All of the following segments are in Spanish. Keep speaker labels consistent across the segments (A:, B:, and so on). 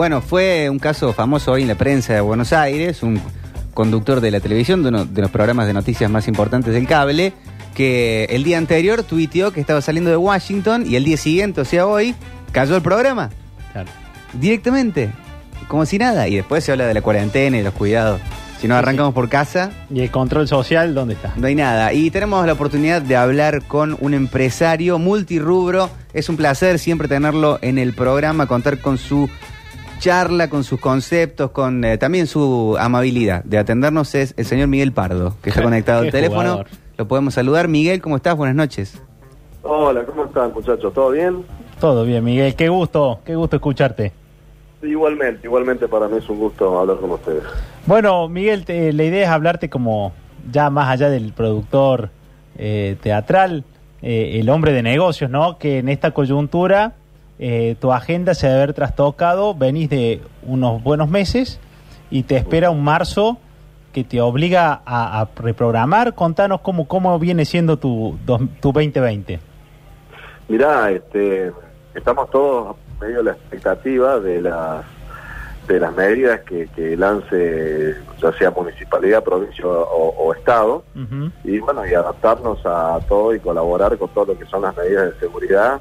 A: bueno, fue un caso famoso hoy en la prensa de Buenos Aires, un conductor de la televisión, de uno de los programas de noticias más importantes del cable, que el día anterior tuiteó que estaba saliendo de Washington y el día siguiente, o sea hoy, cayó el programa.
B: Claro.
A: Directamente, como si nada. Y después se habla de la cuarentena y los cuidados. Si no arrancamos por casa,
B: ¿Y el control social dónde está?
A: no hay nada. Y tenemos la oportunidad de hablar con un empresario multirrubro. Es un placer siempre tenerlo en el programa, contar con su charla, con sus conceptos, con eh, también su amabilidad de atendernos. Es el señor Miguel Pardo, que está conectado al teléfono.
B: jugador.
A: Lo podemos saludar. Miguel, ¿cómo estás? Buenas noches.
C: Hola, ¿cómo están muchachos? ¿Todo bien?
B: Todo bien, Miguel. Qué gusto, qué gusto escucharte.
C: Igualmente, igualmente para mí es un gusto hablar con ustedes.
B: Bueno, Miguel, te- la idea es hablarte como ya más allá del productor eh, teatral, eh, el hombre de negocios, ¿no? Que en esta coyuntura eh, tu agenda se debe haber trastocado, venís de unos buenos meses y te espera un marzo que te obliga a, a reprogramar. Contanos cómo, cómo viene siendo tu, tu 2020.
C: Mirá, este, estamos todos medio a la expectativa de las de las medidas que, que lance ya sea municipalidad, provincia o, o estado y bueno y adaptarnos a todo y colaborar con todo lo que son las medidas de seguridad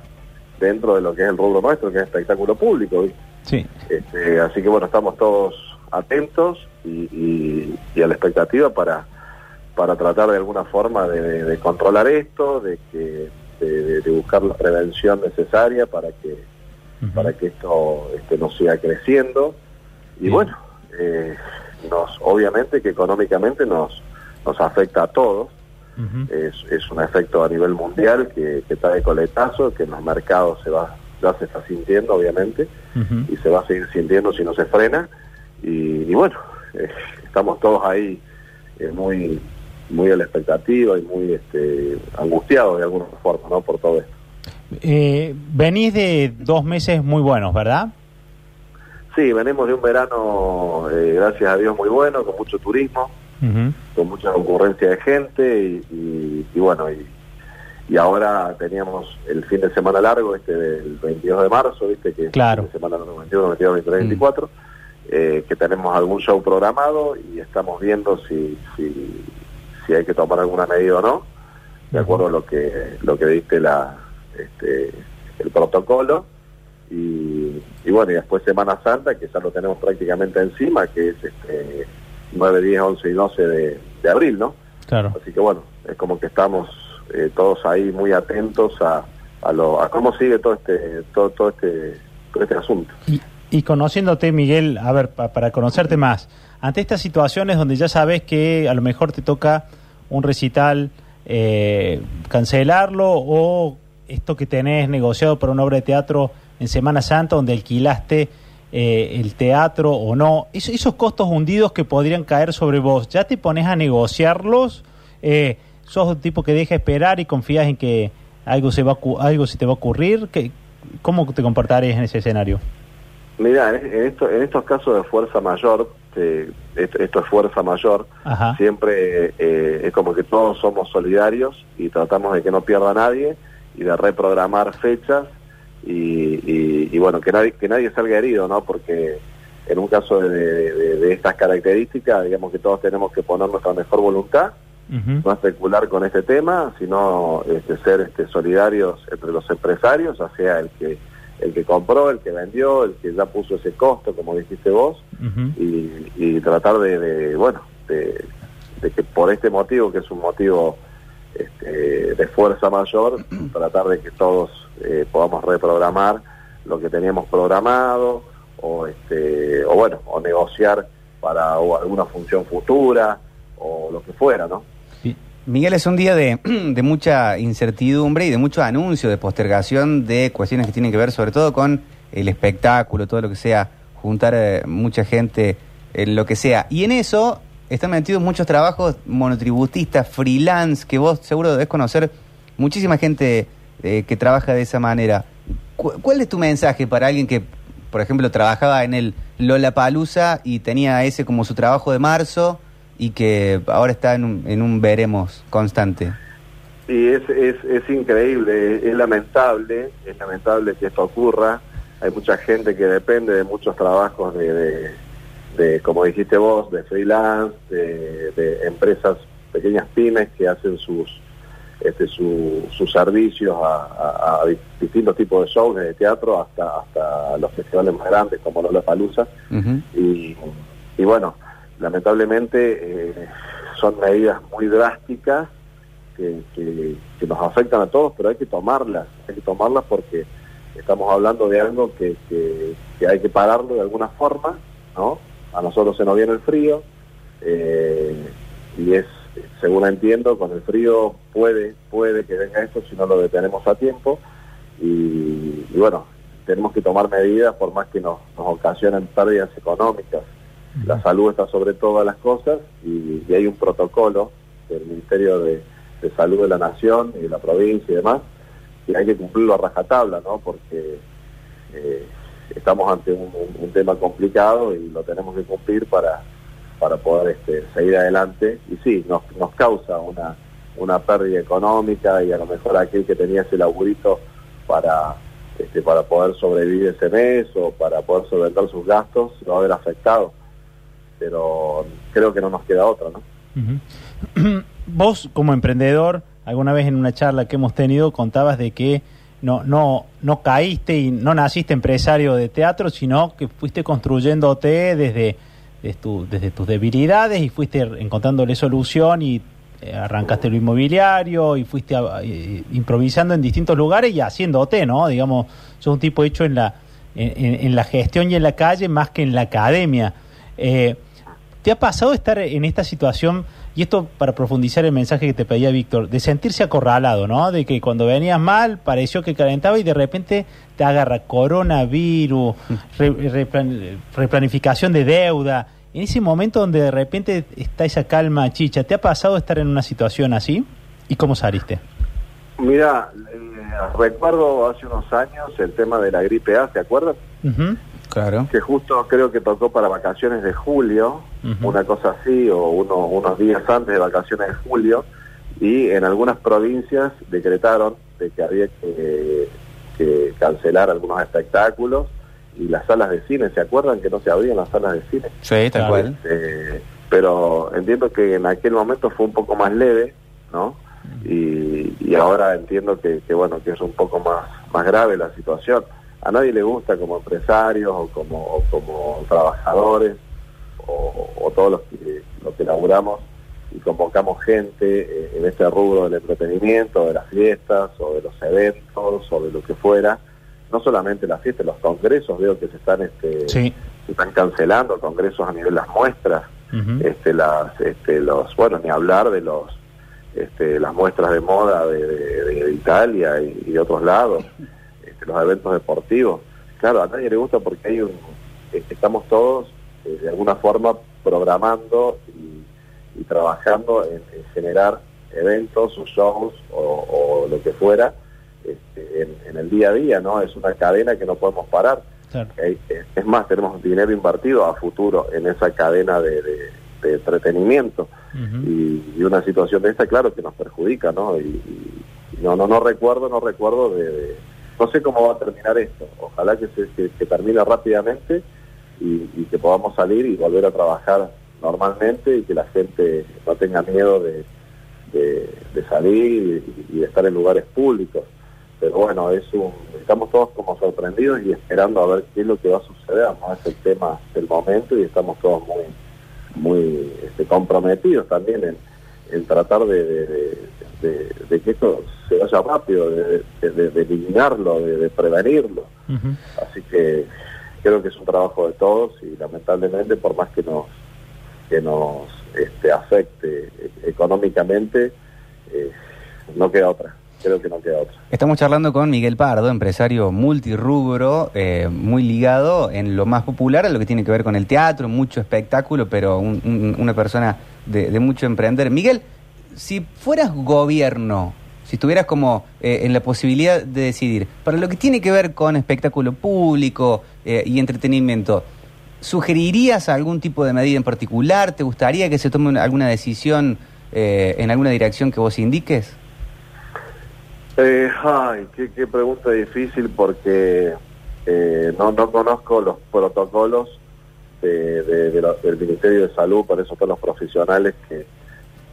C: dentro de lo que es el rubro nuestro, que es espectáculo público.
B: Sí.
C: Este, así que bueno, estamos todos atentos y, y- y a la expectativa para, para tratar de alguna forma de, de- de controlar esto, de, que, de, buscar la prevención necesaria para que, para que esto este, no siga creciendo. Y
B: Bien.
C: bueno, eh, nos, obviamente que económicamente nos, nos afecta a todos. Es, es un efecto a nivel mundial que, que está de coletazo, que en los mercados se va, ya se está sintiendo, obviamente y se va a seguir sintiendo si no se frena. Y, y bueno, eh, estamos todos ahí eh, muy muy a la expectativa y muy este, angustiados de alguna forma ¿no? por todo esto.
B: Eh, venís de dos meses muy buenos, ¿verdad?
C: Sí, venimos de un verano, eh, gracias a Dios, muy bueno, con mucho turismo, Con mucha concurrencia de gente y, y- y bueno, y, y ahora teníamos el fin de semana largo, este del 22 de marzo, viste que es
B: Claro.
C: el fin de semana largo, 21, 22, 23, 24, eh, que tenemos algún show programado y estamos viendo si, si, si hay que tomar alguna medida o no, de acuerdo a lo que, lo que dicte la, este, el protocolo. Y, y bueno, y después Semana Santa, que ya lo tenemos prácticamente encima, que es este 9, 10, 11 y 12 de, de abril, ¿no?
B: Claro.
C: Así que bueno, es como que estamos eh, todos ahí muy atentos a, a, lo, a cómo sigue todo este todo, todo este todo este asunto.
B: Y, y conociéndote, Miguel, a ver, pa- para conocerte más, ante estas situaciones donde ya sabes que a lo mejor te toca un recital, eh, cancelarlo o esto que tenés negociado para una obra de teatro en Semana Santa donde alquilaste eh, el teatro o no, eso- esos costos hundidos que podrían caer sobre vos, ¿ya te pones a negociarlos? Eh, ¿Sos un tipo que deja esperar y confías en que algo se, va a algo se te va a ocurrir? ¿Qué- ¿Cómo te comportarías en ese escenario?
C: Mira, en, en esto, en estos casos de fuerza mayor, esto, esto es fuerza mayor,
B: Ajá.
C: siempre eh, es como que todos somos solidarios y tratamos de que no pierda nadie y de reprogramar fechas y, y- y bueno, que nadie, que nadie salga herido, ¿no? Porque en un caso de, de- de estas características, digamos que todos tenemos que poner nuestra mejor voluntad, no especular con este tema, sino este, ser este, solidarios entre los empresarios, ya sea el que el que compró, el que vendió, el que ya puso ese costo, como dijiste vos, y tratar de, de, bueno, de, de que por este motivo, que es un motivo este, de fuerza mayor, tratar de que todos eh, podamos reprogramar lo que teníamos programado o, este, o bueno, o negociar para o alguna función futura o lo que fuera, ¿no?
A: Miguel, es un día de, mucha incertidumbre y de mucho anuncio, de postergación de cuestiones que tienen que ver sobre todo con el espectáculo, todo lo que sea, juntar eh, mucha gente, en lo que sea. Y en eso están metidos muchos trabajos monotributistas, freelance, que vos seguro debes conocer muchísima gente eh, que trabaja de esa manera. Cu- ¿Cuál es tu mensaje para alguien que, por ejemplo, trabajaba en el Lollapalooza y tenía ese como su trabajo de marzo y que ahora está en un, en un veremos constante?
C: Y es, es, es increíble, es lamentable, es lamentable que esto ocurra. hay mucha gente que depende de muchos trabajos de, de, como dijiste vos, de freelance, de, empresas, pequeñas pymes que hacen sus este, sus servicios a, distintos tipos de shows, desde teatro hasta hasta los festivales más grandes como los Palusa. y, y bueno, lamentablemente eh, son medidas muy drásticas que, que, nos afectan a todos, pero hay que tomarlas, hay que tomarlas porque estamos hablando de algo que, que, hay que pararlo de alguna forma, ¿no? A nosotros se nos viene el frío eh, y es, según entiendo, con el frío puede, puede que venga esto si no lo detenemos a tiempo y, bueno, tenemos que tomar medidas por más que nos, nos ocasionen pérdidas económicas. La salud está sobre todas las cosas y, hay un protocolo del Ministerio de, de Salud de la Nación y de la provincia y demás y hay que cumplirlo a rajatabla, ¿no? Porque eh, estamos ante un, tema complicado y lo tenemos que cumplir para, para poder este, seguir adelante. Y sí, nos, nos causa una, una pérdida económica y a lo mejor aquel que tenía ese laburito para, este, para poder sobrevivir ese mes o para poder solventar sus gastos, lo va a haber afectado. Pero creo que no nos queda otra, ¿no?
B: Vos, como emprendedor, alguna vez en una charla que hemos tenido contabas de que no, no, no caíste y no naciste empresario de teatro, sino que fuiste construyéndote desde, desde, tus debilidades y fuiste encontrándole solución y eh, arrancaste lo inmobiliario y fuiste eh, improvisando en distintos lugares y haciéndote, ¿no? Digamos, sos un tipo hecho en la, en, la gestión y en la calle más que en la academia. Eh, ¿Te ha pasado estar en esta situación? Y esto para profundizar el mensaje que te pedía Víctor, de sentirse acorralado, ¿no? De que cuando venías mal pareció que calentaba y de repente te agarra coronavirus, replanificación de deuda. En ese momento donde de repente está esa calma chicha, ¿te ha pasado estar en una situación así? ¿Y cómo saliste?
C: Mira, eh, recuerdo hace unos años el tema de la gripe A, ¿te acuerdas?
A: Claro.
C: Que justo creo que tocó para vacaciones de julio, una cosa así, o unos días antes de vacaciones de julio, y en algunas provincias decretaron de que había que, cancelar algunos espectáculos y las salas de cine, ¿se acuerdan que no se abrían las salas de cine?
A: Sí, tal cual.
C: Este, pero entiendo que en aquel momento fue un poco más leve, ¿no? Y, y ahora entiendo que, que, bueno, que es un poco más, más grave la situación a nadie le gusta como empresarios o como, como trabajadores o, todos los que, los que laburamos y convocamos gente eh, en este rubro del entretenimiento, de las fiestas o de los eventos o de lo que fuera. No solamente las fiestas, los congresos veo que se están este, se están cancelando, congresos a nivel de las muestras, este, las, este, los, bueno, ni hablar de los este, las muestras de moda de, Italia y, y de otros lados los eventos deportivos. Claro, a nadie le gusta porque hay un, eh, estamos todos eh, de alguna forma programando y, trabajando en, generar eventos o shows o, lo que fuera este, en, el día a día, ¿no? Es una cadena que no podemos parar. Es más, tenemos dinero invertido a futuro en esa cadena de, entretenimiento y, una situación de esta, claro, que nos perjudica, ¿no? Y, no, no, no recuerdo, no recuerdo de no sé cómo va a terminar esto. Ojalá que, se, que, termine rápidamente y, que podamos salir y volver a trabajar normalmente y que la gente no tenga miedo de, salir y, de estar en lugares públicos. Pero bueno, es estamos todos como sorprendidos y esperando a ver qué es lo que va a suceder. ¿no? Es el tema del momento y estamos todos muy, muy este, comprometidos también en, en tratar de, de, que esto se vaya rápido, de, eliminarlo, de, prevenirlo. Así que creo que es un trabajo de todos y lamentablemente por más que nos que nos este, afecte económicamente, eh, no queda otra. Creo que no queda otra.
A: Estamos charlando con Miguel Pardo, empresario multirrubro, eh, muy ligado en lo más popular a lo que tiene que ver con el teatro, mucho espectáculo, pero una persona de, de mucho emprender. Miguel, si fueras gobierno, si estuvieras como eh, en la posibilidad de decidir, para lo que tiene que ver con espectáculo público eh, y entretenimiento, ¿sugerirías algún tipo de medida en particular? ¿Te gustaría que se tome alguna decisión eh, en alguna dirección que vos indiques?
C: ay, qué, pregunta difícil porque eh, no, no conozco los protocolos de, del Ministerio de Salud, por eso son los profesionales que,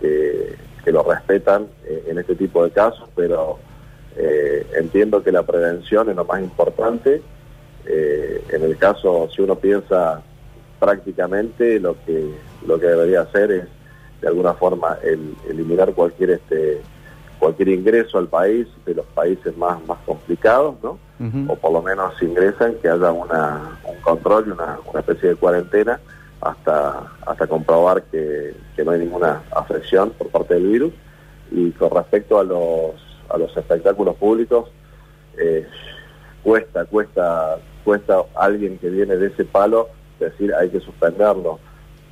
C: que, lo respetan eh, en este tipo de casos, pero eh, entiendo que la prevención es lo más importante. en el caso, si uno piensa prácticamente, lo que, lo que debería hacer es de alguna forma el, eliminar cualquier este cualquier ingreso al país de los países más más complicados, ¿no? O por lo menos ingresan que haya una, un control y una, una especie de cuarentena hasta hasta comprobar que, que, no hay ninguna afección por parte del virus. Y con respecto a los a los espectáculos públicos, eh, cuesta cuesta cuesta alguien que viene de ese palo decir hay que suspenderlo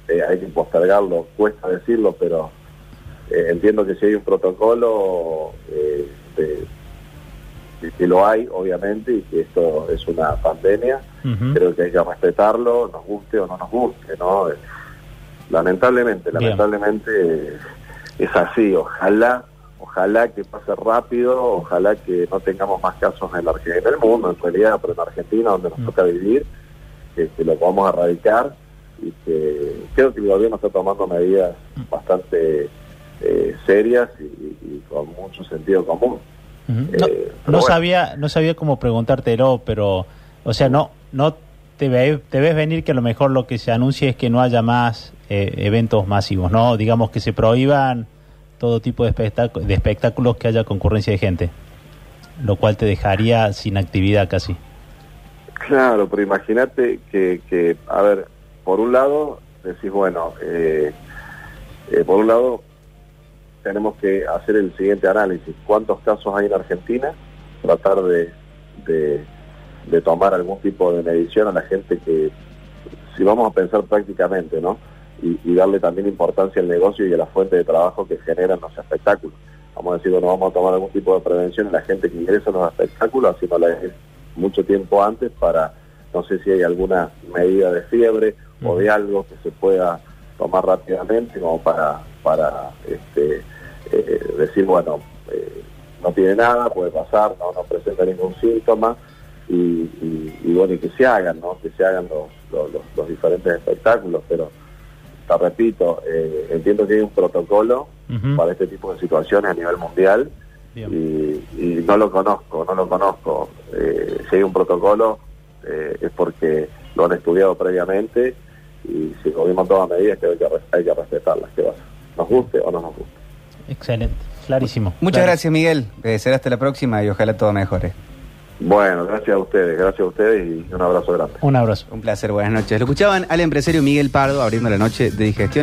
C: eh, hay que postergarlo, cuesta decirlo, pero eh, entiendo que si hay un protocolo, eh, que lo hay, obviamente, y que esto es una pandemia, creo que hay que respetarlo, nos guste o no nos guste, ¿no? Lamentablemente, lamentablemente es así, ojalá ojalá que pase rápido, ojalá que no tengamos más casos en, la, en el mundo, en realidad, pero en Argentina, donde nos toca vivir, que, que lo podamos erradicar y que creo que el gobierno está tomando medidas bastante eh, serias y, con mucho sentido común.
B: Eh, no, sabía no sabía cómo preguntártelo, pero, o sea, no no te, ve, te ves venir que a lo mejor lo que se anuncia es que no haya más eh, eventos masivos, ¿no? Digamos que se prohíban todo tipo de, de espectáculos que haya concurrencia de gente, lo cual te dejaría sin actividad casi.
C: Claro, pero imagínate que, que, a ver, por un lado, decís, bueno, eh, eh, por un lado, tenemos que hacer el siguiente análisis. ¿Cuántos casos hay en Argentina? Tratar de, de, tomar algún tipo de medición a la gente que, si vamos a pensar prácticamente, ¿no? Y, darle también importancia al negocio y a la fuente de trabajo que generan los espectáculos. Vamos a decir, bueno, vamos a tomar algún tipo de prevención a la gente que ingresa a los espectáculos, haciéndole mucho tiempo antes para, no sé si hay alguna medida de fiebre o de algo que se pueda tomar rápidamente como para, para este, eh, decir, bueno, eh, no tiene nada, puede pasar, no, no presenta ningún síntoma y, bueno, y que se hagan, ¿no? Que se hagan los, los, diferentes espectáculos, pero te repito, eh, entiendo que hay un protocolo para este tipo de situaciones a nivel mundial y, y, no lo conozco, no lo conozco. si hay un protocolo es porque lo han estudiado previamente y si el todas medidas que hay que, hay que respetarlas, que nos guste o no nos guste.
B: Excelente, clarísimo.
A: Muchas gracias Miguel, eh, será hasta la próxima y ojalá todo mejore.
C: Bueno, gracias a ustedes, gracias a ustedes y un abrazo grande.
B: Un abrazo.
A: Un placer, buenas noches. Lo escuchaban al empresario Miguel Pardo abriendo la noche de digestión.